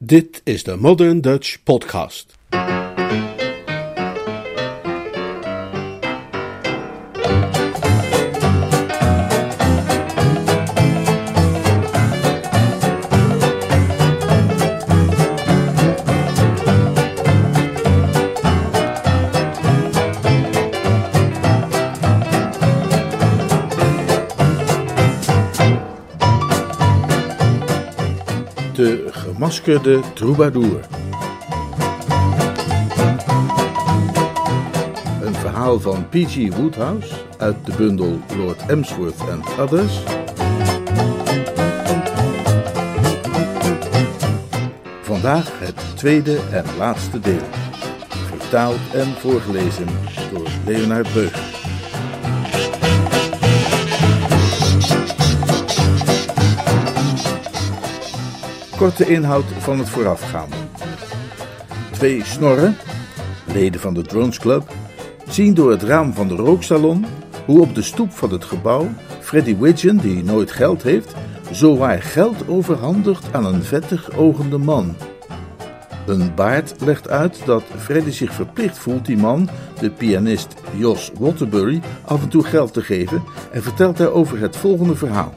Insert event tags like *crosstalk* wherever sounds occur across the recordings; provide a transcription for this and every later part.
Dit is de Modern Dutch Podcast. Gemaskerde troubadour. Een verhaal van P.G. Woodhouse uit de bundel Lord Emsworth and Others. Vandaag het tweede en laatste deel. Vertaald en voorgelezen door Leonard Beug. Korte inhoud van het voorafgaande. Twee snorren, leden van de Drones Club, zien door het raam van de rooksalon hoe op de stoep van het gebouw Freddy Widgeon, die nooit geld heeft, zowaar geld overhandigt aan een vettig ogende man. Een baard legt uit dat Freddy zich verplicht voelt die man, de pianist Jos Waterbury, af en toe geld te geven en vertelt daarover het volgende verhaal.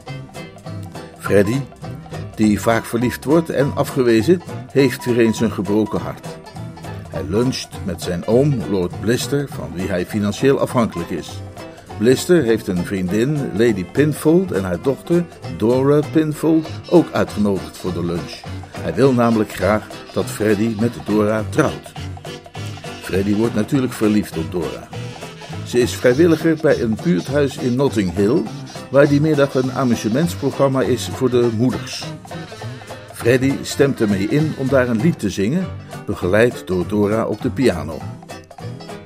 Freddy, die vaak verliefd wordt en afgewezen, heeft weer eens een gebroken hart. Hij luncht met zijn oom, Lord Blister, van wie hij financieel afhankelijk is. Blister heeft een vriendin, Lady Pinfold, en haar dochter, Dora Pinfold, ook uitgenodigd voor de lunch. Hij wil namelijk graag dat Freddy met Dora trouwt. Freddy wordt natuurlijk verliefd op Dora. Ze is vrijwilliger bij een buurthuis in Notting Hill, waar die middag een amusementsprogramma is voor de moeders. Freddy stemt ermee in om daar een lied te zingen, begeleid door Dora op de piano.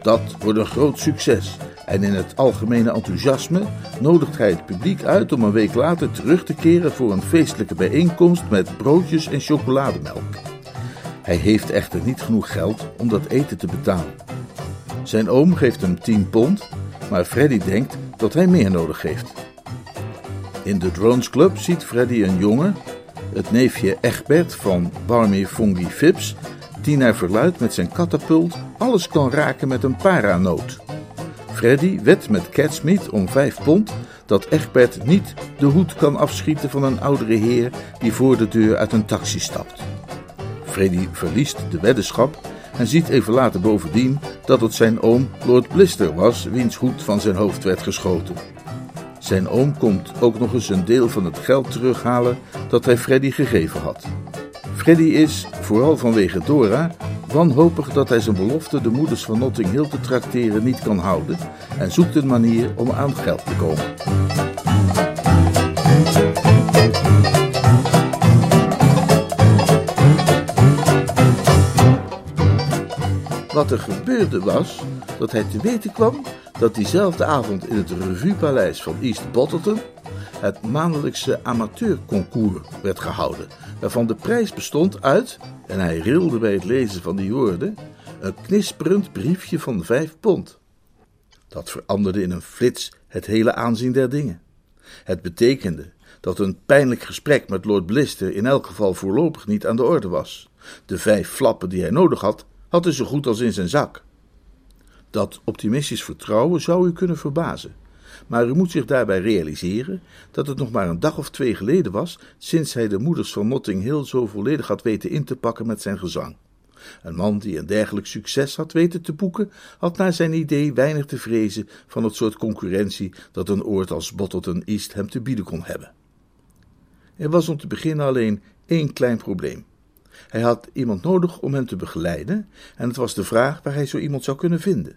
Dat wordt een groot succes en in het algemene enthousiasme nodigt hij het publiek uit om een week later terug te keren voor een feestelijke bijeenkomst met broodjes en chocolademelk. Hij heeft echter niet genoeg geld om dat eten te betalen. Zijn oom geeft hem 10 pond, maar Freddy denkt dat hij meer nodig heeft. In de Drones Club ziet Freddy een jongen, het neefje Egbert van Barmy Fungi Phipps, die naar verluidt met zijn katapult alles kan raken met een paranoot. Freddy wedt met Catsmeet om 5 pond dat Egbert niet de hoed kan afschieten van een oudere heer die voor de deur uit een taxi stapt. Freddy verliest de weddenschap en ziet even later bovendien dat het zijn oom Lord Blister was, wiens hoed van zijn hoofd werd geschoten. Zijn oom komt ook nog eens een deel van het geld terughalen dat hij Freddy gegeven had. Freddy is, vooral vanwege Dora, wanhopig dat hij zijn belofte de moeders van Notting Hill te trakteren niet kan houden en zoekt een manier om aan geld te komen. Wat er gebeurde was dat hij te weten kwam dat diezelfde avond in het Revuepaleis van East Bottleton het maandelijkse amateurconcours werd gehouden, waarvan de prijs bestond uit, en hij rilde bij het lezen van die woorden, een knisperend briefje van vijf pond. Dat veranderde in een flits het hele aanzien der dingen. Het betekende dat een pijnlijk gesprek met Lord Blister in elk geval voorlopig niet aan de orde was. De vijf flappen die hij nodig had, had hij zo goed als in zijn zak. Dat optimistisch vertrouwen zou u kunnen verbazen. Maar u moet zich daarbij realiseren dat het nog maar een dag of twee geleden was sinds hij de moeders van Notting Hill zo volledig had weten in te pakken met zijn gezang. Een man die een dergelijk succes had weten te boeken, had naar zijn idee weinig te vrezen van het soort concurrentie dat een oord als Bottleton East hem te bieden kon hebben. Er was om te beginnen alleen één klein probleem. Hij had iemand nodig om hem te begeleiden, en het was de vraag waar hij zo iemand zou kunnen vinden.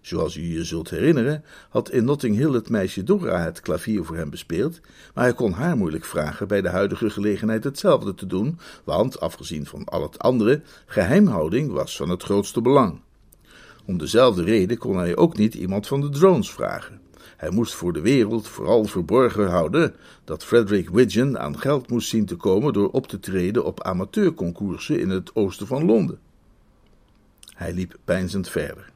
Zoals u je zult herinneren, had in Notting Hill het meisje Dora het klavier voor hem bespeeld, maar hij kon haar moeilijk vragen bij de huidige gelegenheid hetzelfde te doen, want, afgezien van al het andere, geheimhouding was van het grootste belang. Om dezelfde reden kon hij ook niet iemand van de drones vragen. Hij moest voor de wereld vooral verborgen houden dat Frederick Widgeon aan geld moest zien te komen door op te treden op amateurconcoursen in het oosten van Londen. Hij liep peinzend verder.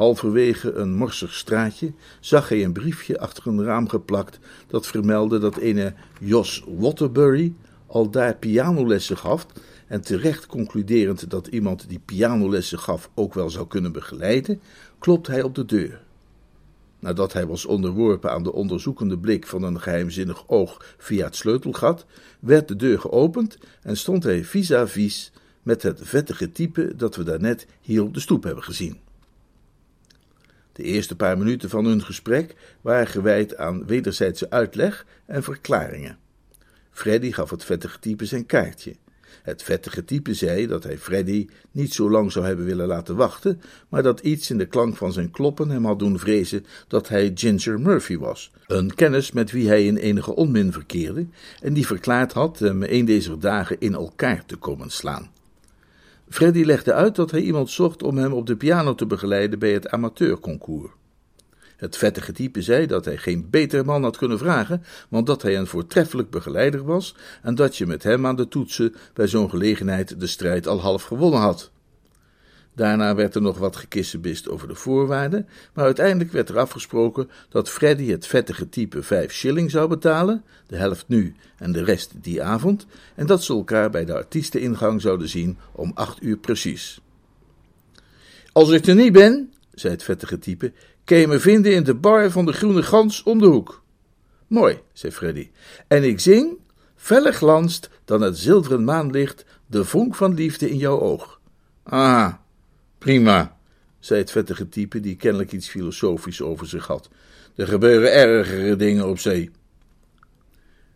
Halverwege een morsig straatje zag hij een briefje achter een raam geplakt dat vermeldde dat ene Jos Waterbury al daar pianolessen gaf en terecht concluderend dat iemand die pianolessen gaf ook wel zou kunnen begeleiden, klopt hij op de deur. Nadat hij was onderworpen aan de onderzoekende blik van een geheimzinnig oog via het sleutelgat, werd de deur geopend en stond hij vis-à-vis met het vettige type dat we daarnet hier op de stoep hebben gezien. De eerste paar minuten van hun gesprek waren gewijd aan wederzijdse uitleg en verklaringen. Freddy gaf het vettige type zijn kaartje. Het vettige type zei dat hij Freddy niet zo lang zou hebben willen laten wachten, maar dat iets in de klank van zijn kloppen hem had doen vrezen dat hij Ginger Murphy was, een kennis met wie hij in enige onmin verkeerde en die verklaard had hem een deze dagen in elkaar te komen slaan. Freddy legde uit dat hij iemand zocht om hem op de piano te begeleiden bij het amateurconcours. Het vettige type zei dat hij geen beter man had kunnen vragen, want dat hij een voortreffelijk begeleider was en dat je met hem aan de toetsen bij zo'n gelegenheid de strijd al half gewonnen had. Daarna werd er nog wat gekissenbist over de voorwaarden, maar uiteindelijk werd er afgesproken dat Freddy het vettige type vijf shilling zou betalen, de helft nu en de rest die avond, en dat ze elkaar bij de artiesteningang zouden zien om acht uur precies. Als ik er niet ben, zei het vettige type, kun je me vinden in de bar van de Groene Gans om de hoek. Mooi, zei Freddy, en ik zing, feller glanst dan het zilveren maanlicht, de vonk van liefde in jouw oog. Ah, Prima, zei het vettige type, die kennelijk iets filosofisch over zich had. Er gebeuren ergere dingen op zee.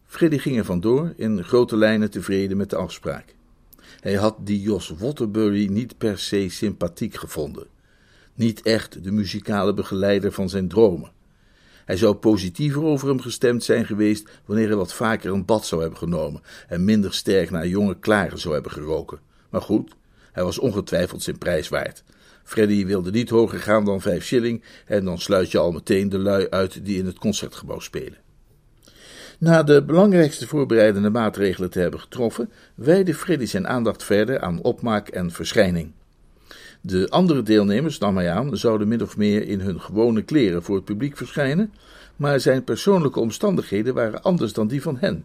Freddy ging er vandoor, in grote lijnen tevreden met de afspraak. Hij had die Jos Waterbury niet per se sympathiek gevonden. Niet echt de muzikale begeleider van zijn dromen. Hij zou positiever over hem gestemd zijn geweest wanneer hij wat vaker een bad zou hebben genomen en minder sterk naar jonge klaren zou hebben geroken. Maar goed, hij was ongetwijfeld zijn prijs waard. Freddy wilde niet hoger gaan dan vijf shilling en dan sluit je al meteen de lui uit die in het concertgebouw spelen. Na de belangrijkste voorbereidende maatregelen te hebben getroffen, wijde Freddy zijn aandacht verder aan opmaak en verschijning. De andere deelnemers, nam hij aan, zouden min of meer in hun gewone kleren voor het publiek verschijnen, maar zijn persoonlijke omstandigheden waren anders dan die van hen.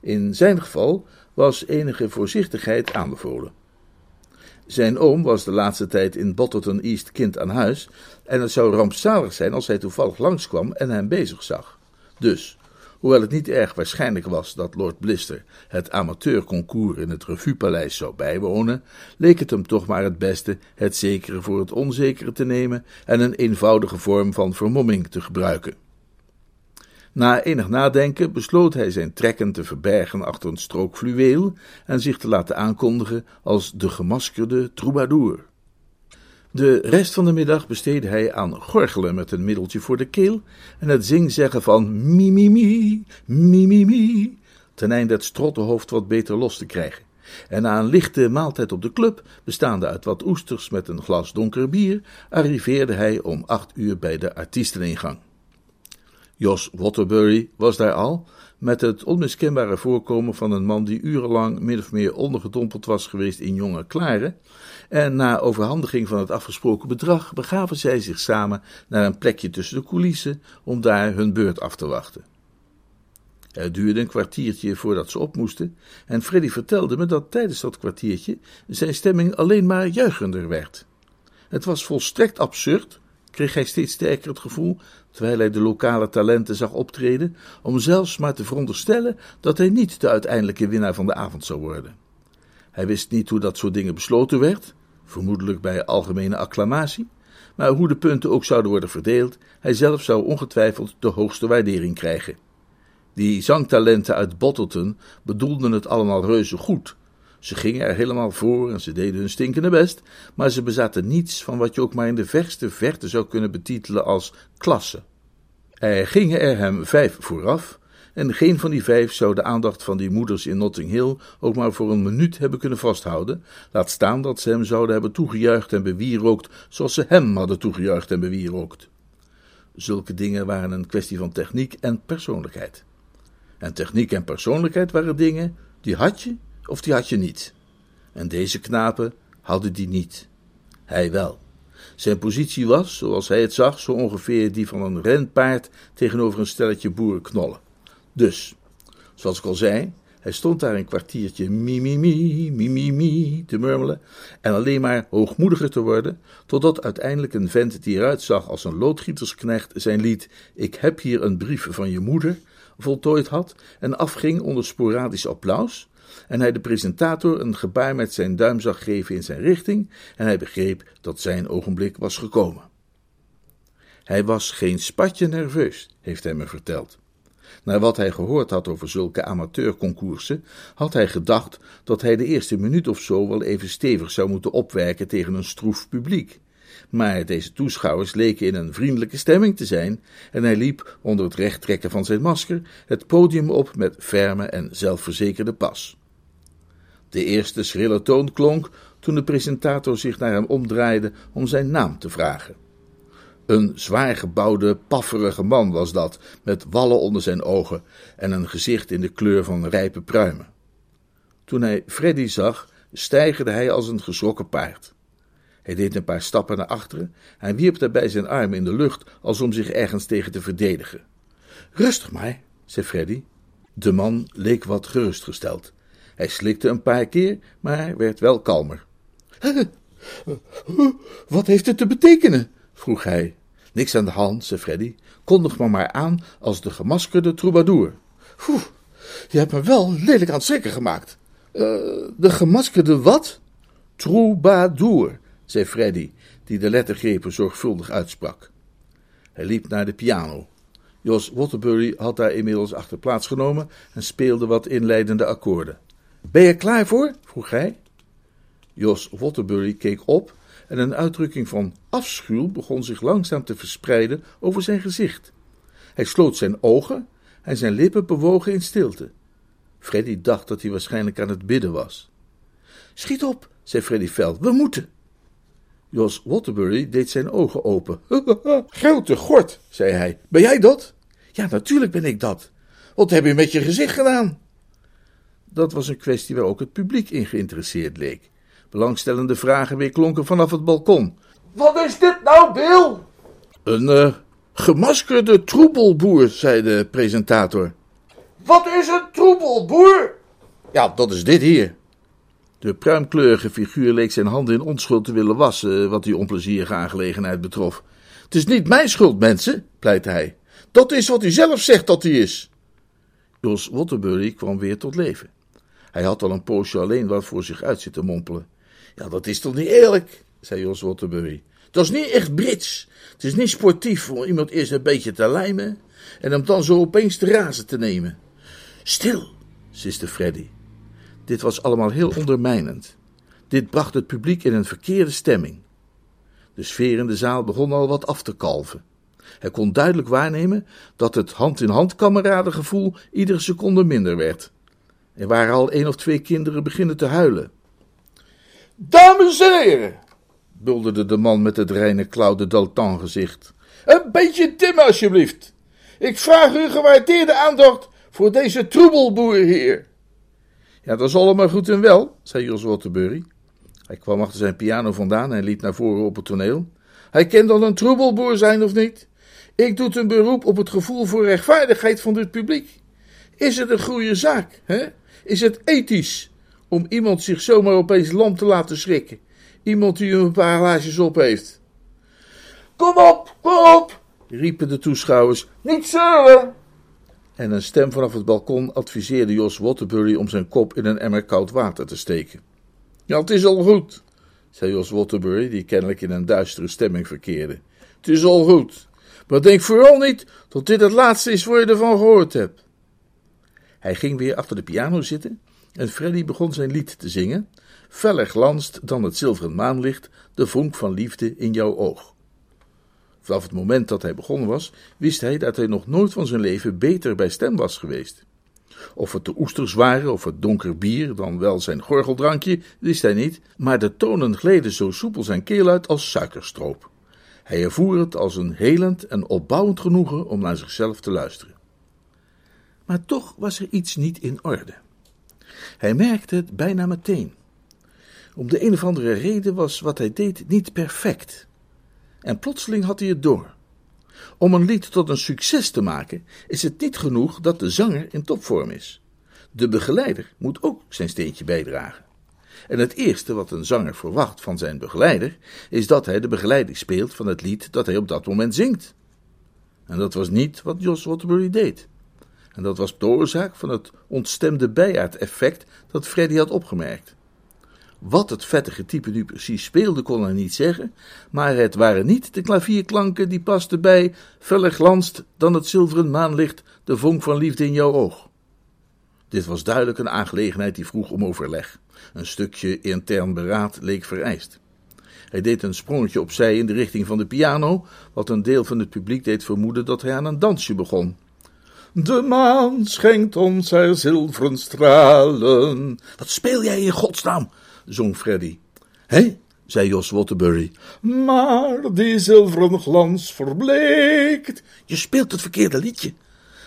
In zijn geval was enige voorzichtigheid aanbevolen. Zijn oom was de laatste tijd in Bottleton East kind aan huis, en het zou rampzalig zijn als hij toevallig langskwam en hem bezig zag. Dus, hoewel het niet erg waarschijnlijk was dat Lord Blister het amateurconcours in het Revuepaleis zou bijwonen, leek het hem toch maar het beste het zekere voor het onzekere te nemen en een eenvoudige vorm van vermomming te gebruiken. Na enig nadenken besloot hij zijn trekken te verbergen achter een strook fluweel en zich te laten aankondigen als de gemaskerde troubadour. De rest van de middag besteedde hij aan gorgelen met een middeltje voor de keel en het zingzeggen van mi mi mi, mi mi mi, ten einde het strottenhoofd wat beter los te krijgen. En na een lichte maaltijd op de club, bestaande uit wat oesters met een glas donker bier, arriveerde hij om acht uur bij de artiesteningang. Jos Waterbury was daar al, met het onmiskenbare voorkomen van een man die urenlang min of meer ondergedompeld was geweest in jonge klaren, en na overhandiging van het afgesproken bedrag begaven zij zich samen naar een plekje tussen de coulissen om daar hun beurt af te wachten. Het duurde een kwartiertje voordat ze op moesten, en Freddy vertelde me dat tijdens dat kwartiertje zijn stemming alleen maar juichender werd. Het was volstrekt absurd kreeg hij steeds sterker het gevoel, terwijl hij de lokale talenten zag optreden, om zelfs maar te veronderstellen dat hij niet de uiteindelijke winnaar van de avond zou worden. Hij wist niet hoe dat soort dingen besloten werd, vermoedelijk bij algemene acclamatie, maar hoe de punten ook zouden worden verdeeld, hij zelf zou ongetwijfeld de hoogste waardering krijgen. Die zangtalenten uit Bottleton bedoelden het allemaal reuze goed, ze gingen er helemaal voor en ze deden hun stinkende best, maar ze bezaten niets van wat je ook maar in de verste verte zou kunnen betitelen als klasse. Er gingen er hem vijf vooraf, en geen van die vijf zou de aandacht van die moeders in Notting Hill ook maar voor een minuut hebben kunnen vasthouden, laat staan dat ze hem zouden hebben toegejuicht en bewierookt zoals ze hem hadden toegejuicht en bewierookt. Zulke dingen waren een kwestie van techniek en persoonlijkheid. En techniek en persoonlijkheid waren dingen die had je of die had je niet. En deze knapen hadden die niet. Hij wel. Zijn positie was, zoals hij het zag, zo ongeveer die van een renpaard tegenover een stelletje boerenknollen. Dus, zoals ik al zei, Hij stond daar een kwartiertje mi mi mi, mi mi mi te murmelen en alleen maar hoogmoediger te worden, totdat uiteindelijk een vent die eruit zag als een loodgietersknecht zijn lied Ik heb hier een brief van je moeder voltooid had en afging onder sporadisch applaus, en hij de presentator een gebaar met zijn duim zag geven in zijn richting, en hij begreep dat zijn ogenblik was gekomen. Hij was geen spatje nerveus, heeft hij me verteld. Na wat hij gehoord had over zulke amateurconcoursen, had hij gedacht dat hij de eerste minuut of zo wel even stevig zou moeten opwerken tegen een stroef publiek. Maar deze toeschouwers leken in een vriendelijke stemming te zijn, en hij liep onder het rechttrekken van zijn masker het podium op met ferme en zelfverzekerde pas. De eerste schrille toon klonk toen de presentator zich naar hem omdraaide om zijn naam te vragen. Een zwaar gebouwde, pafferige man was dat, met wallen onder zijn ogen en een gezicht in de kleur van rijpe pruimen. Toen hij Freddy zag, stijgerde hij als een geschrokken paard. Hij deed een paar stappen naar achteren en wierp daarbij zijn armen in de lucht als om zich ergens tegen te verdedigen. Rustig maar, zei Freddy. De man leek wat gerustgesteld. Hij slikte een paar keer, maar werd wel kalmer. *laughs* Wat heeft het te betekenen? vroeg hij. Niks aan de hand, zei Freddy. Kondig me maar aan als de gemaskerde troubadour. Oeh, je hebt me wel lelijk aan het schrikken gemaakt. Uh, de gemaskerde wat? Troubadour, zei Freddy, die de lettergrepen zorgvuldig uitsprak. Hij liep naar de piano. Jos Waterbury had daar inmiddels achter plaats genomen en speelde wat inleidende akkoorden. Ben je klaar voor? vroeg hij. Jos Waterbury keek op en een uitdrukking van afschuw begon zich langzaam te verspreiden over zijn gezicht. Hij sloot zijn ogen en zijn lippen bewogen in stilte. Freddy dacht dat hij waarschijnlijk aan het bidden was. Schiet op, zei Freddy fel, we moeten. Jos Waterbury deed zijn ogen open. *laughs* Grote gort, zei hij. Ben jij dat? Ja, natuurlijk ben ik dat. Wat heb je met je gezicht gedaan? Dat was een kwestie waar ook het publiek in geïnteresseerd leek. Belangstellende vragen weer klonken vanaf het balkon. Wat is dit nou, Bill? Een uh, gemaskerde troebelboer, zei de presentator. Wat is een troebelboer? Ja, dat is dit hier. De pruimkleurige figuur leek zijn handen in onschuld te willen wassen, wat die onplezierige aangelegenheid betrof. Het is niet mijn schuld, mensen, pleitte hij. Dat is wat u zelf zegt dat hij is. Jos Waterbury kwam weer tot leven. Hij had al een poosje alleen wat voor zich uit zitten mompelen. Ja, dat is toch niet eerlijk, zei Jos Waterbury. Dat is niet echt Brits. Het is niet sportief om iemand eerst een beetje te lijmen en hem dan zo opeens te razen te nemen. Stil, siste Freddy. Dit was allemaal heel ondermijnend. Dit bracht het publiek in een verkeerde stemming. De sfeer in de zaal begon al wat af te kalven. Hij kon duidelijk waarnemen dat het hand-in-hand kameradengevoel iedere seconde minder werd. Er waren al één of twee kinderen beginnen te huilen. Dames en heren, bulderde de man met het reine Claude Dalton gezicht. Een beetje timmen alsjeblieft. Ik vraag u gewaardeerde aandacht voor deze troebelboer hier. Ja, dat is allemaal goed en wel, zei Jos Waterbury. Hij kwam achter zijn piano vandaan en liep naar voren op het toneel. Hij kent dan een troebelboer zijn of niet? Ik doe een beroep op het gevoel voor rechtvaardigheid van dit publiek. Is het een goede zaak, hè? Is het ethisch om iemand zich zomaar opeens lam te laten schrikken? Iemand die een paar glaasjes op heeft. Kom op, kom op, riepen de toeschouwers. Niet zeuren! En een stem vanaf het balkon adviseerde Jos Waterbury om zijn kop in een emmer koud water te steken. Ja, het is al goed, zei Jos Waterbury, die kennelijk in een duistere stemming verkeerde. Het is al goed, maar denk vooral niet dat dit het laatste is waar je ervan gehoord hebt. Hij ging weer achter de piano zitten en Freddy begon zijn lied te zingen. Feller glanst dan het zilveren maanlicht de vonk van liefde in jouw oog. Vanaf het moment dat hij begonnen was, wist hij dat hij nog nooit van zijn leven beter bij stem was geweest. Of het de oesters waren of het donker bier, dan wel zijn gorgeldrankje, wist hij niet, maar de tonen gleden zo soepel zijn keel uit als suikerstroop. Hij ervoer het als een helend en opbouwend genoegen om naar zichzelf te luisteren. Maar toch was er iets niet in orde. Hij merkte het bijna meteen. Om de een of andere reden was wat hij deed niet perfect. En plotseling had hij het door. Om een lied tot een succes te maken, is het niet genoeg dat de zanger in topvorm is. De begeleider moet ook zijn steentje bijdragen. En het eerste wat een zanger verwacht van zijn begeleider is dat hij de begeleiding speelt van het lied dat hij op dat moment zingt. En dat was niet wat Jos Waterbury deed. En dat was de oorzaak van het ontstemde bijaard-effect dat Freddy had opgemerkt. Wat het vettige type nu precies speelde, kon hij niet zeggen, maar het waren niet de klavierklanken die pasten bij feller glanst dan het zilveren maanlicht de vonk van liefde in jouw oog. Dit was duidelijk een aangelegenheid die vroeg om overleg. Een stukje intern beraad leek vereist. Hij deed een sprongetje opzij in de richting van de piano, wat een deel van het publiek deed vermoeden dat hij aan een dansje begon. De maan schenkt ons haar zilveren stralen. Wat speel jij in godsnaam? Zong Freddy. Hé, zei Jos Waterbury. Maar die zilveren glans verbleekt. Je speelt het verkeerde liedje.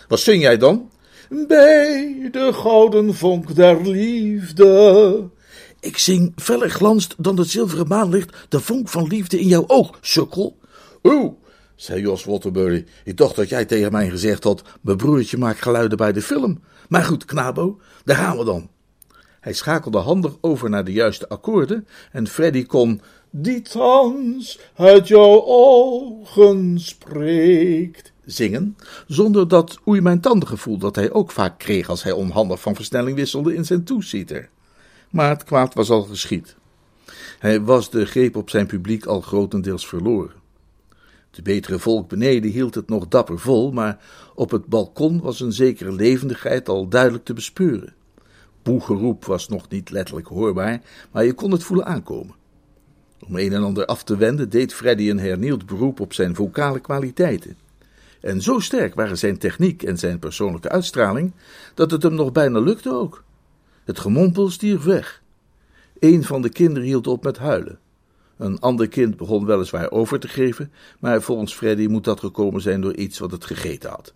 Wat zing jij dan? Bij de gouden vonk der liefde. Ik zing feller glanst dan het zilveren maanlicht de vonk van liefde in jouw oog, sukkel. Oeh, zei Jos Waterbury. Ik dacht dat jij tegen mij gezegd had: mijn broertje maakt geluiden bij de film. Maar goed, knabo, daar gaan we dan. Hij schakelde handig over naar de juiste akkoorden en Freddy kon die thans uit jouw ogen spreekt zingen, zonder dat oei mijn tandengevoel dat hij ook vaak kreeg als hij onhandig van versnelling wisselde in zijn toesieter. Maar het kwaad was al geschied. Hij was de greep op zijn publiek al grotendeels verloren. De betere volk beneden hield het nog dapper vol, maar op het balkon was een zekere levendigheid al duidelijk te bespeuren. Boegeroep was nog niet letterlijk hoorbaar, maar je kon het voelen aankomen. Om een en ander af te wenden deed Freddy een hernieuwd beroep op zijn vocale kwaliteiten. En zo sterk waren zijn techniek en zijn persoonlijke uitstraling, dat het hem nog bijna lukte ook. Het gemompel stierf weg. Een van de kinderen hield op met huilen. Een ander kind begon weliswaar over te geven, maar volgens Freddy moet dat gekomen zijn door iets wat het gegeten had.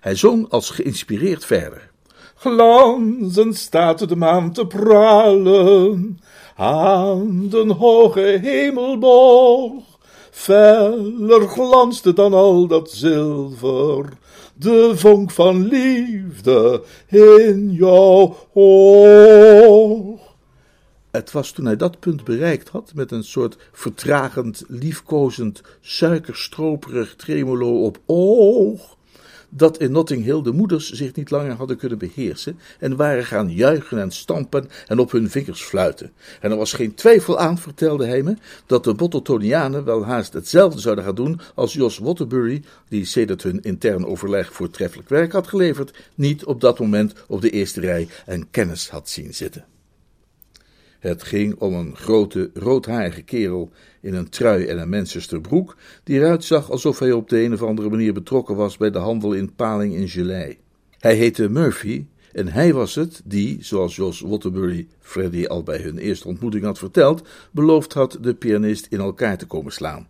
Hij zong als geïnspireerd verder. Glanzend staat de maan te pralen aan den hoge hemelboog. Feller glanste dan al dat zilver, de vonk van liefde in jouw oog. Het was toen hij dat punt bereikt had, met een soort vertragend, liefkozend, suikerstroperig tremolo op oog, dat in Notting Hill de moeders zich niet langer hadden kunnen beheersen en waren gaan juichen en stampen en op hun vingers fluiten. En er was geen twijfel aan, vertelde hij me, dat de Bottletonianen wel haast hetzelfde zouden gaan doen als Jos Waterbury, die sedert hun intern overleg voortreffelijk werk had geleverd, niet op dat moment op de eerste rij en kennis had zien zitten. Het ging om een grote, roodharige kerel in een trui en een Manchesterbroek, die eruit zag alsof hij op de een of andere manier betrokken was bij de handel in paling in gelei. Hij heette Murphy en hij was het die, zoals Jos Waterbury Freddy al bij hun eerste ontmoeting had verteld, beloofd had de pianist in elkaar te komen slaan.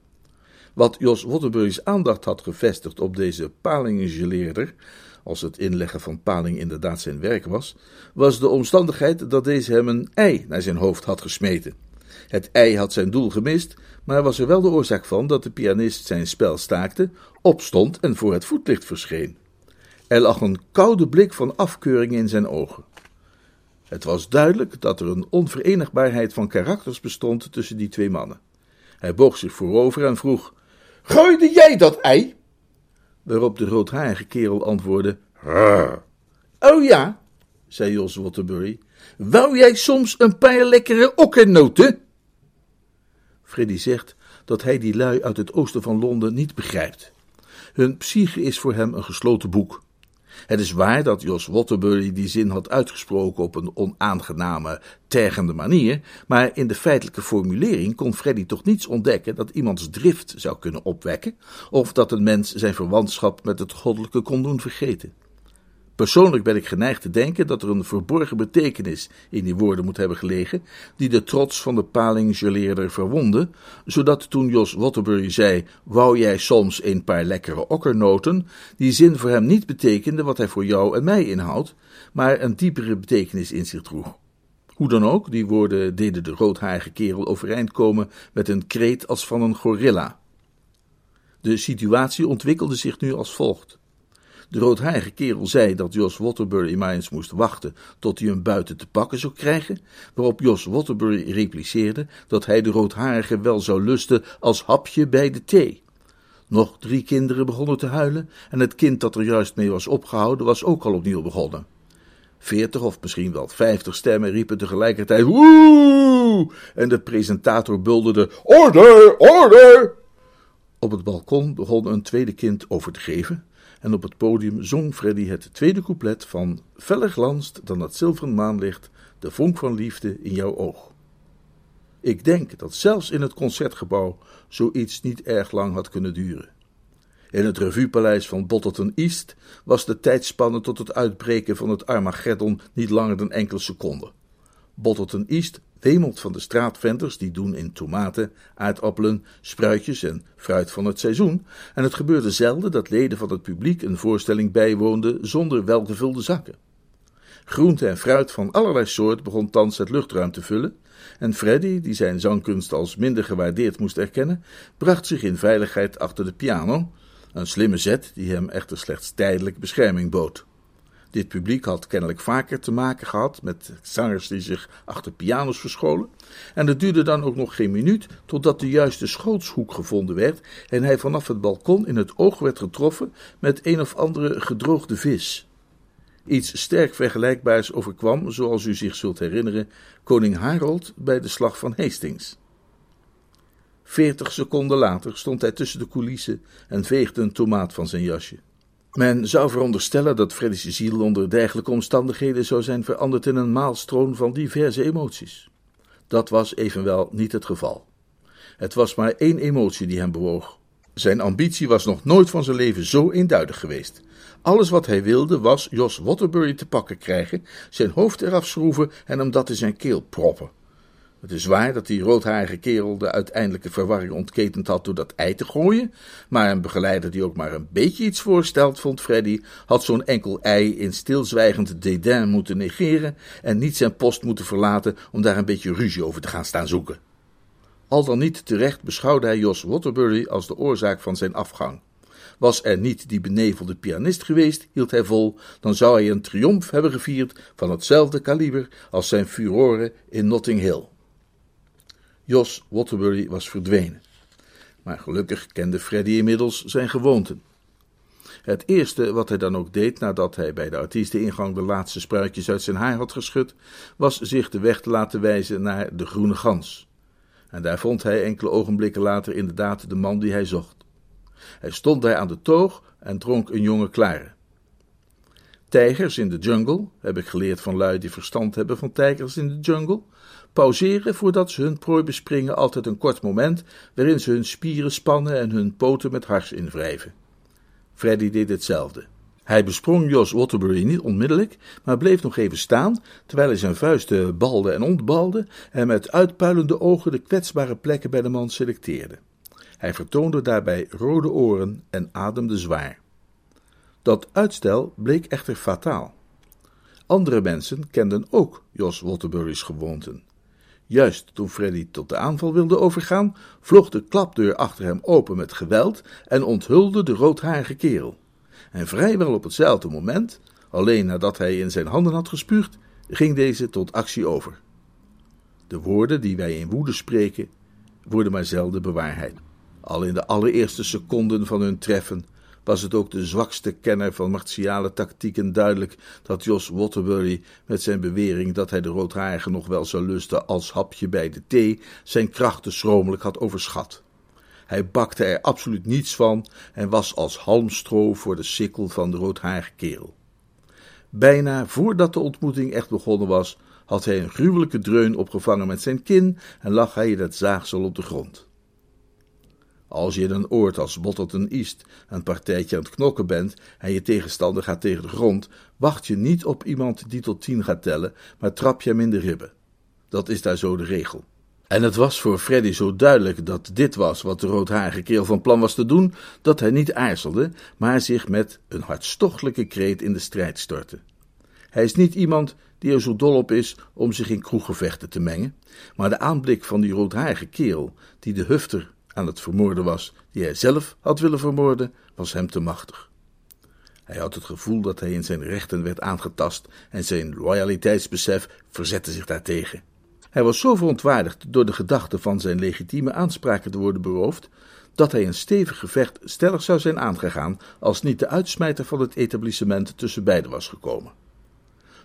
Wat Jos Waterbury's aandacht had gevestigd op deze palingengeleerder, als het inleggen van paling inderdaad zijn werk was, was de omstandigheid dat deze hem een ei naar zijn hoofd had gesmeten. Het ei had zijn doel gemist, maar was er wel de oorzaak van dat de pianist zijn spel staakte, opstond en voor het voetlicht verscheen. Er lag een koude blik van afkeuring in zijn ogen. Het was duidelijk dat er een onverenigbaarheid van karakters bestond tussen die twee mannen. Hij boog zich voorover en vroeg: Gooide jij dat ei? Waarop de roodharige kerel antwoordde: Oh ja, zei Jos Waterbury. Wou jij soms een paar lekkere okkernoten? Freddy zegt dat hij die lui uit het oosten van Londen niet begrijpt. Hun psyche is voor hem een gesloten boek. Het is waar dat Jos Waterbury die zin had uitgesproken op een onaangename, tergende manier, maar in de feitelijke formulering kon Freddy toch niets ontdekken dat iemands drift zou kunnen opwekken, of dat een mens zijn verwantschap met het goddelijke kon doen vergeten. Persoonlijk ben ik geneigd te denken dat er een verborgen betekenis in die woorden moet hebben gelegen, die de trots van de palinggeleerder verwonde, zodat toen Jos Waterbury zei: Wou jij soms een paar lekkere okkernoten? die zin voor hem niet betekende wat hij voor jou en mij inhoudt, maar een diepere betekenis in zich droeg. Hoe dan ook, die woorden deden de roodharige kerel overeind komen met een kreet als van een gorilla. De situatie ontwikkelde zich nu als volgt. De roodharige kerel zei dat Jos Waterbury maar eens moest wachten tot hij hem buiten te pakken zou krijgen, waarop Jos Waterbury repliceerde dat hij de roodharige wel zou lusten als hapje bij de thee. Nog drie kinderen begonnen te huilen en het kind dat er juist mee was opgehouden was ook al opnieuw begonnen. Veertig of misschien wel vijftig stemmen riepen tegelijkertijd woe en de presentator bulderde orde, orde. Op het balkon begon een tweede kind over te geven en op het podium zong Freddy het tweede couplet van Feller glanst dan het zilveren maanlicht, de vonk van liefde in jouw oog. Ik denk dat zelfs in het concertgebouw zoiets niet erg lang had kunnen duren. In het revuepaleis van Bottleton East was de tijdspanne tot het uitbreken van het Armageddon niet langer dan enkele seconden. Bottleton East wemelt van de straatventers die doen in tomaten, aardappelen, spruitjes en fruit van het seizoen, en het gebeurde zelden dat leden van het publiek een voorstelling bijwoonden zonder welgevulde zakken. Groente en fruit van allerlei soort begon thans het luchtruim te vullen, en Freddy, die zijn zangkunst als minder gewaardeerd moest erkennen, bracht zich in veiligheid achter de piano, een slimme zet die hem echter slechts tijdelijk bescherming bood. Dit publiek had kennelijk vaker te maken gehad met zangers die zich achter pianos verscholen. En het duurde dan ook nog geen minuut totdat de juiste schootshoek gevonden werd en hij vanaf het balkon in het oog werd getroffen met een of andere gedroogde vis. Iets sterk vergelijkbaars overkwam, zoals u zich zult herinneren, koning Harold bij de slag van Hastings. Veertig seconden later stond hij tussen de coulissen en veegde een tomaat van zijn jasje. Men zou veronderstellen dat Freddy's ziel onder dergelijke omstandigheden zou zijn veranderd in een maalstroom van diverse emoties. Dat was evenwel niet het geval. Het was maar één emotie die hem bewoog. Zijn ambitie was nog nooit van zijn leven zo eenduidig geweest. Alles wat hij wilde was Jos Waterbury te pakken krijgen, zijn hoofd eraf schroeven en hem dat in zijn keel proppen. Het is waar dat die roodharige kerel de uiteindelijke verwarring ontketend had door dat ei te gooien, maar een begeleider die ook maar een beetje iets voorstelt, vond Freddy, had zo'n enkel ei in stilzwijgend dédain moeten negeren en niet zijn post moeten verlaten om daar een beetje ruzie over te gaan staan zoeken. Al dan niet terecht beschouwde hij Jos Waterbury als de oorzaak van zijn afgang. Was er niet die benevelde pianist geweest, hield hij vol, dan zou hij een triomf hebben gevierd van hetzelfde kaliber als zijn furoren in Notting Hill. Jos Waterbury was verdwenen. Maar gelukkig kende Freddy inmiddels zijn gewoonten. Het eerste wat hij dan ook deed nadat hij bij de artiesteningang de laatste spruitjes uit zijn haar had geschud, was zich de weg te laten wijzen naar de Groene Gans. En daar vond hij enkele ogenblikken later inderdaad de man die hij zocht. Hij stond daar aan de toog en dronk een jonge klare. Tijgers in de jungle, heb ik geleerd van lui die verstand hebben van tijgers in de jungle, pauzeren voordat ze hun prooi bespringen altijd een kort moment waarin ze hun spieren spannen en hun poten met hars invrijven. Freddy deed hetzelfde. Hij besprong Jos Waterbury niet onmiddellijk, maar bleef nog even staan, terwijl hij zijn vuisten balde en ontbalde en met uitpuilende ogen de kwetsbare plekken bij de man selecteerde. Hij vertoonde daarbij rode oren en ademde zwaar. Dat uitstel bleek echter fataal. Andere mensen kenden ook Jos Waterbury's gewoonten. Juist toen Freddy tot de aanval wilde overgaan, vloog de klapdeur achter hem open met geweld en onthulde de roodharige kerel. En vrijwel op hetzelfde moment, alleen nadat hij in zijn handen had gespuugd, ging deze tot actie over. De woorden die wij in woede spreken, worden maar zelden bewaarheid. Al in de allereerste seconden van hun treffen was het ook de zwakste kenner van martiale tactieken duidelijk dat Jos Waterbury met zijn bewering dat hij de roodharige nog wel zou lusten als hapje bij de thee zijn krachten schromelijk had overschat. Hij bakte er absoluut niets van en was als halmstro voor de sikkel van de roodharige kerel. Bijna voordat de ontmoeting echt begonnen was, had hij een gruwelijke dreun opgevangen met zijn kin en lag hij het zaagsel op de grond. Als je in een oord als Bottleton East een partijtje aan het knokken bent en je tegenstander gaat tegen de grond, wacht je niet op iemand die tot tien gaat tellen, maar trap je hem in de ribben. Dat is daar zo de regel. En het was voor Freddy zo duidelijk dat dit was wat de roodharige kerel van plan was te doen, dat hij niet aarzelde, maar zich met een hartstochtelijke kreet in de strijd stortte. Hij is niet iemand die er zo dol op is om zich in kroeggevechten te mengen, maar de aanblik van die roodharige kerel, die de hufter aan het vermoorden was, die hij zelf had willen vermoorden, was hem te machtig. Hij had het gevoel dat hij in zijn rechten werd aangetast en zijn loyaliteitsbesef verzette zich daartegen. Hij was zo verontwaardigd door de gedachte van zijn legitieme aanspraken te worden beroofd, dat hij een stevig gevecht stellig zou zijn aangegaan als niet de uitsmijter van het etablissement tussen beiden was gekomen.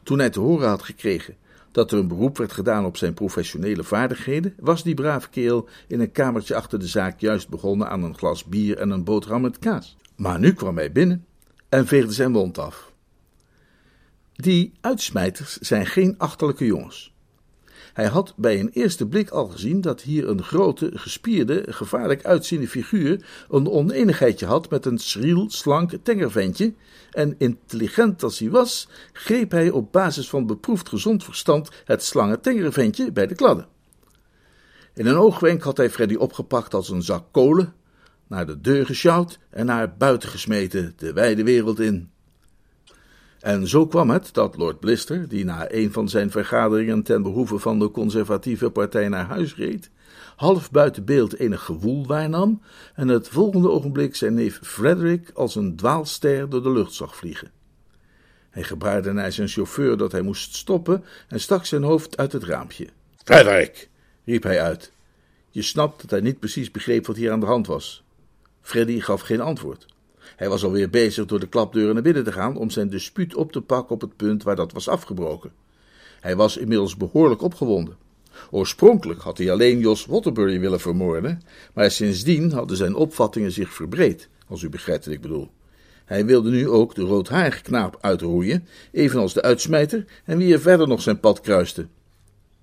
Toen hij te horen had gekregen dat er een beroep werd gedaan op zijn professionele vaardigheden, was die brave kerel in een kamertje achter de zaak juist begonnen aan een glas bier en een boterham met kaas. Maar nu kwam hij binnen en veegde zijn mond af. Die uitsmijters zijn geen achterlijke jongens. Hij had bij een eerste blik al gezien dat hier een grote, gespierde, gevaarlijk uitziende figuur een oneenigheidje had met een schriel, slank tengerventje, en intelligent als hij was, greep hij op basis van beproefd gezond verstand het slangen tengerventje bij de kladden. In een oogwenk had hij Freddy opgepakt als een zak kolen, naar de deur gesjouwd en naar buiten gesmeten, de wijde wereld in. En zo kwam het dat Lord Blister, die na een van zijn vergaderingen ten behoeve van de conservatieve partij naar huis reed, half buiten beeld enig gewoel waarnam en het volgende ogenblik zijn neef Frederick als een dwaalster door de lucht zag vliegen. Hij gebaarde naar zijn chauffeur dat hij moest stoppen en stak zijn hoofd uit het raampje. Frederick, riep hij uit. Je snapt dat hij niet precies begreep wat hier aan de hand was. Freddy gaf geen antwoord. Hij was alweer bezig door de klapdeuren naar binnen te gaan om zijn dispuut op te pakken op het punt waar dat was afgebroken. Hij was inmiddels behoorlijk opgewonden. Oorspronkelijk had hij alleen Jos Waterbury willen vermoorden, maar sindsdien hadden zijn opvattingen zich verbreed, als u begrijpt wat ik bedoel. Hij wilde nu ook de roodharige knaap uitroeien, evenals de uitsmijter en wie er verder nog zijn pad kruiste.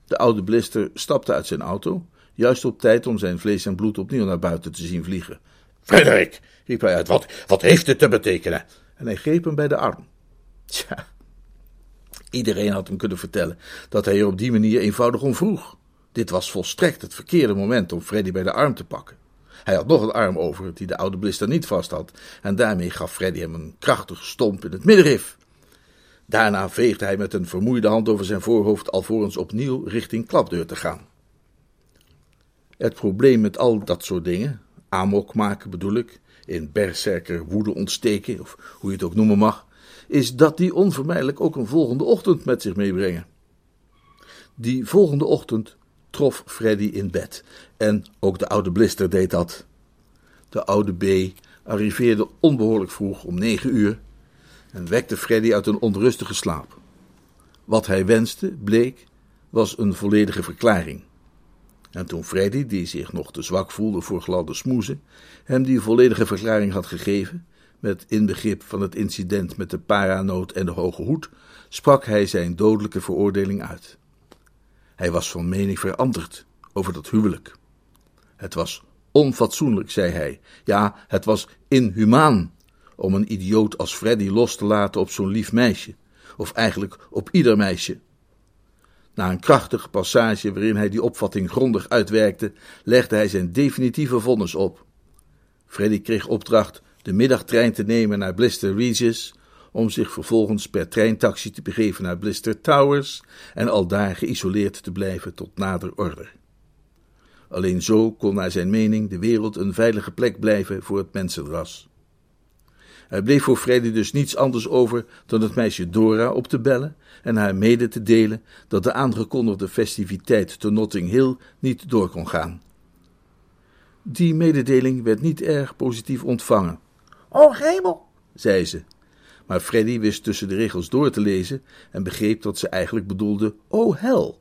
De oude blister stapte uit zijn auto, juist op tijd om zijn vlees en bloed opnieuw naar buiten te zien vliegen. Frederik, riep hij uit, wat, wat heeft dit te betekenen? En hij greep hem bij de arm. Tja, iedereen had hem kunnen vertellen dat hij er op die manier eenvoudig om vroeg. Dit was volstrekt het verkeerde moment om Freddy bij de arm te pakken. Hij had nog een arm over die de oude blister niet vast had, en daarmee gaf Freddy hem een krachtige stomp in het middenrif. Daarna veegde hij met een vermoeide hand over zijn voorhoofd alvorens opnieuw richting klapdeur te gaan. Het probleem met al dat soort dingen, amok maken bedoel ik, in berserker woede ontsteken, of hoe je het ook noemen mag, is dat die onvermijdelijk ook een volgende ochtend met zich meebrengen. Die volgende ochtend trof Freddy in bed, en ook de oude Blister deed dat. De oude B arriveerde onbehoorlijk vroeg om negen uur en wekte Freddy uit een onrustige slaap. Wat hij wenste, bleek, was een volledige verklaring. En toen Freddy, die zich nog te zwak voelde voor gladde smoezen, hem die volledige verklaring had gegeven, met inbegrip van het incident met de paranoot en de hoge hoed, sprak hij zijn dodelijke veroordeling uit. Hij was van mening veranderd over dat huwelijk. Het was onfatsoenlijk, zei hij. Ja, het was inhumaan om een idioot als Freddy los te laten op zo'n lief meisje, of eigenlijk op ieder meisje. Na een krachtige passage waarin hij die opvatting grondig uitwerkte, legde hij zijn definitieve vonnis op. Freddy kreeg opdracht de middagtrein te nemen naar Blister Regis, om zich vervolgens per treintaxi te begeven naar Blister Towers en al daar geïsoleerd te blijven tot nader order. Alleen zo kon naar zijn mening de wereld een veilige plek blijven voor het mensenras. Er bleef voor Freddy dus niets anders over dan het meisje Dora op te bellen en haar mede te delen dat de aangekondigde festiviteit te Notting Hill niet door kon gaan. Die mededeling werd niet erg positief ontvangen. Oh hemel, zei ze, maar Freddy wist tussen de regels door te lezen en begreep dat ze eigenlijk bedoelde: Oh hel.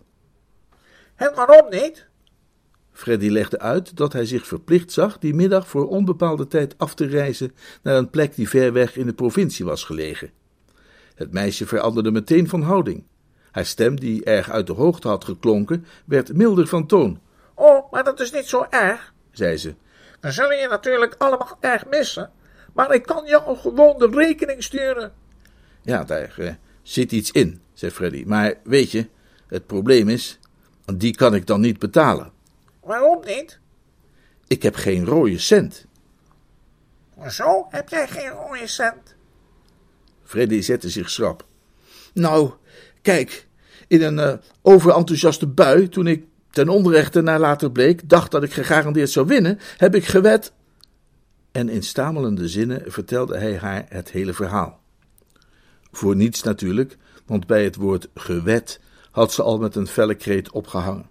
En waarom niet? Freddy legde uit dat hij zich verplicht zag die middag voor onbepaalde tijd af te reizen naar een plek die ver weg in de provincie was gelegen. Het meisje veranderde meteen van houding. Haar stem, die erg uit de hoogte had geklonken, werd milder van toon. Oh, maar dat is niet zo erg, zei ze. We zullen je natuurlijk allemaal erg missen, maar ik kan jou gewoon de rekening sturen. Ja, daar eh, zit iets in, zei Freddy. Maar weet je, het probleem is, die kan ik dan niet betalen. Waarom niet? Ik heb geen rode cent. Zo heb jij geen rode cent? Freddy zette zich schrap. Nou, kijk, in een uh, overenthousiaste bui, toen ik ten onrechte naar later bleek, dacht dat ik gegarandeerd zou winnen, heb ik gewet. En in stamelende zinnen vertelde hij haar het hele verhaal. Voor niets natuurlijk, want bij het woord gewet had ze al met een felle kreet opgehangen.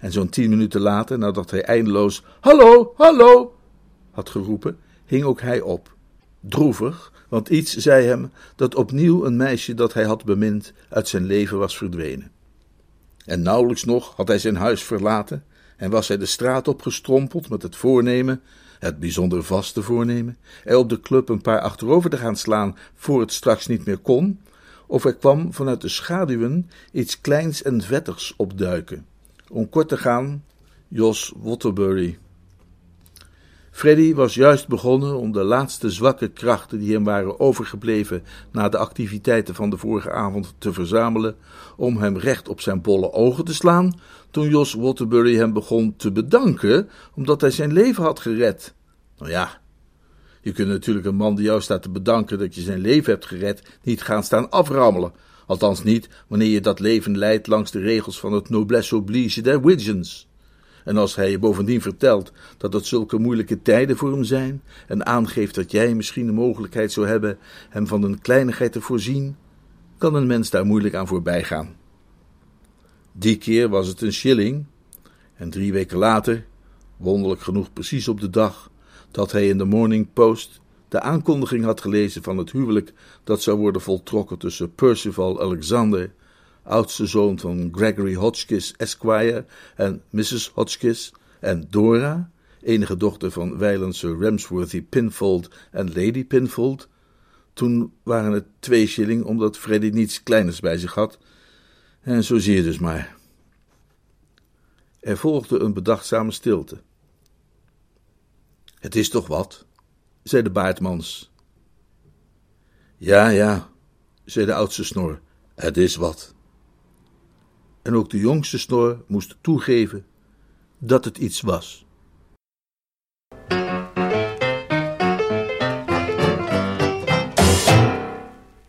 En zo'n tien minuten later, nadat hij eindeloos Hallo, hallo had geroepen, hing ook hij op. Droevig, want iets zei hem dat opnieuw een meisje dat hij had bemind uit zijn leven was verdwenen. En nauwelijks nog had hij zijn huis verlaten en was hij de straat opgestrompeld met het voornemen, het bijzonder vaste voornemen, er op de club een paar achterover te gaan slaan voor het straks niet meer kon, of er kwam vanuit de schaduwen iets kleins en vettigs opduiken. Om kort te gaan, Jos Waterbury. Freddy was juist begonnen om de laatste zwakke krachten die hem waren overgebleven na de activiteiten van de vorige avond te verzamelen, om hem recht op zijn bolle ogen te slaan, toen Jos Waterbury hem begon te bedanken omdat hij zijn leven had gered. Nou ja, je kunt natuurlijk een man die jou staat te bedanken dat je zijn leven hebt gered, niet gaan staan aframmelen. Althans niet wanneer je dat leven leidt langs de regels van het noblesse oblige der Widgeons. En als hij je bovendien vertelt dat het zulke moeilijke tijden voor hem zijn, en aangeeft dat jij misschien de mogelijkheid zou hebben hem van een kleinigheid te voorzien, kan een mens daar moeilijk aan voorbij gaan. Die keer was het een shilling, en drie weken later, wonderlijk genoeg precies op de dag dat hij in de Morning Post de aankondiging had gelezen van het huwelijk dat zou worden voltrokken tussen Percival Alexander oudste zoon van Gregory Hotchkiss Esquire en Mrs. Hotchkiss, en Dora, enige dochter van Sir Ramsworthy Pinfold en Lady Pinfold. Toen waren het twee shilling, omdat Freddy niets kleiners bij zich had. En zo zie je dus maar. Er volgde een bedachtzame stilte. Het is toch wat, zei de baardmans. Ja, ja, zei de oudste snor, het is wat en ook de jongste snor moest toegeven dat het iets was.